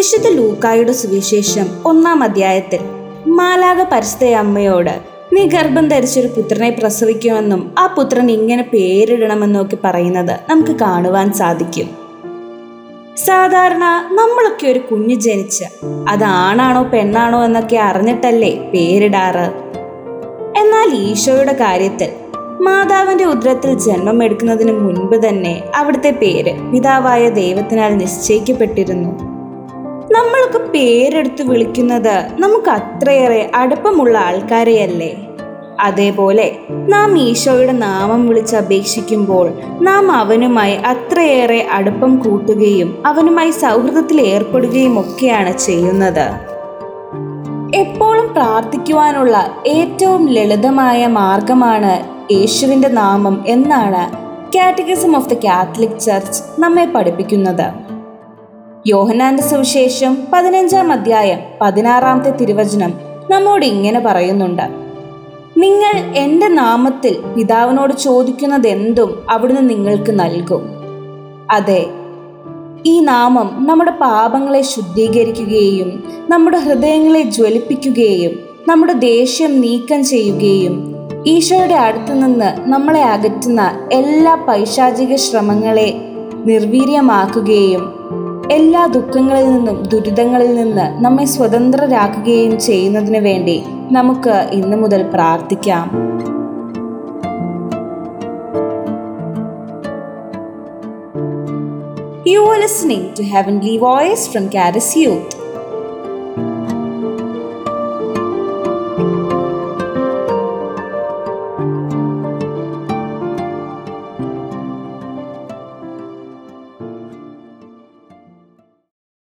വിശുദ്ധ ലൂക്കായുടെ സുവിശേഷം ഒന്നാം അധ്യായത്തിൽ. മാലാക പരിസ്ഥിതി അമ്മയോട് നീ ഗർഭം ധരിച്ചൊരു പുത്രനെ പ്രസവിക്കുമെന്നും ആ പുത്രൻ ഇങ്ങനെ പേരിടണമെന്നും ഒക്കെ പറയുന്നത് നമുക്ക് കാണുവാൻ സാധിക്കും. സാധാരണ നമ്മളൊക്കെ ഒരു കുഞ്ഞ് ജനിച്ച് അത് ആണാണോ പെണ്ണാണോ എന്നൊക്കെ അറിഞ്ഞിട്ടല്ലേ പേരിടാറ്? എന്നാൽ ഈശോയുടെ കാര്യത്തിൽ മാതാവിന്റെ ഉദരത്തിൽ ജന്മം എടുക്കുന്നതിന് മുൻപ് തന്നെ അവിടുത്തെ പേര് പിതാവായ ദൈവത്തിനാൽ നിശ്ചയിക്കപ്പെട്ടിരുന്നു. നമ്മളൊക്കെ പേരെടുത്ത് വിളിക്കുന്നത് നമുക്ക് അത്രയേറെ അടുപ്പമുള്ള ആൾക്കാരെയല്ലേ? അതേപോലെ നാം ഈശോയുടെ നാമം വിളിച്ച് അപേക്ഷിക്കുമ്പോൾ നാം അവനുമായി അത്രയേറെ അടുപ്പം കൂട്ടുകയും അവനുമായി സൗഹൃദത്തിൽ ഏർപ്പെടുകയും ഒക്കെയാണ് ചെയ്യുന്നത്. എപ്പോഴും പ്രാർത്ഥിക്കുവാനുള്ള ഏറ്റവും ലളിതമായ മാർഗമാണ് യേശുവിന്റെ നാമം എന്നാണ് catechism of the Catholic Church നമ്മെ പഠിപ്പിക്കുന്നത്. യോഹനാന്റെ സുവിശേഷം പതിനഞ്ചാം അധ്യായം പതിനാറാമത്തെ തിരുവചനം നമ്മോട് ഇങ്ങനെ പറയുന്നുണ്ട്. നിങ്ങൾ എന്റെ നാമത്തിൽ പിതാവിനോട് ചോദിക്കുന്നത് എന്തും അവിടുന്ന് നിങ്ങൾക്ക് നൽകും. അതെ ഈ നാമം നമ്മുടെ പാപങ്ങളെ ശുദ്ധീകരിക്കുകയും നമ്മുടെ ഹൃദയങ്ങളെ ജ്വലിപ്പിക്കുകയും നമ്മുടെ ദേഷ്യം നീക്കം ചെയ്യുകയും ഈശോയുടെ അടുത്തു നിന്ന് നമ്മളെ അകറ്റുന്ന എല്ലാ പൈശാചിക ശ്രമങ്ങളെ നിർവീര്യമാക്കുകയും എല്ലാ ദുഃഖങ്ങളിൽ നിന്നും ദുരിതങ്ങളിൽ നിന്ന് നമ്മെ സ്വതന്ത്രരാക്കുകയും ചെയ്യുന്നതിന് വേണ്ടി നമുക്ക് ഇന്നു മുതൽ പ്രാർത്ഥിക്കാം You are listening to Heavenly Voice from Caris Youth.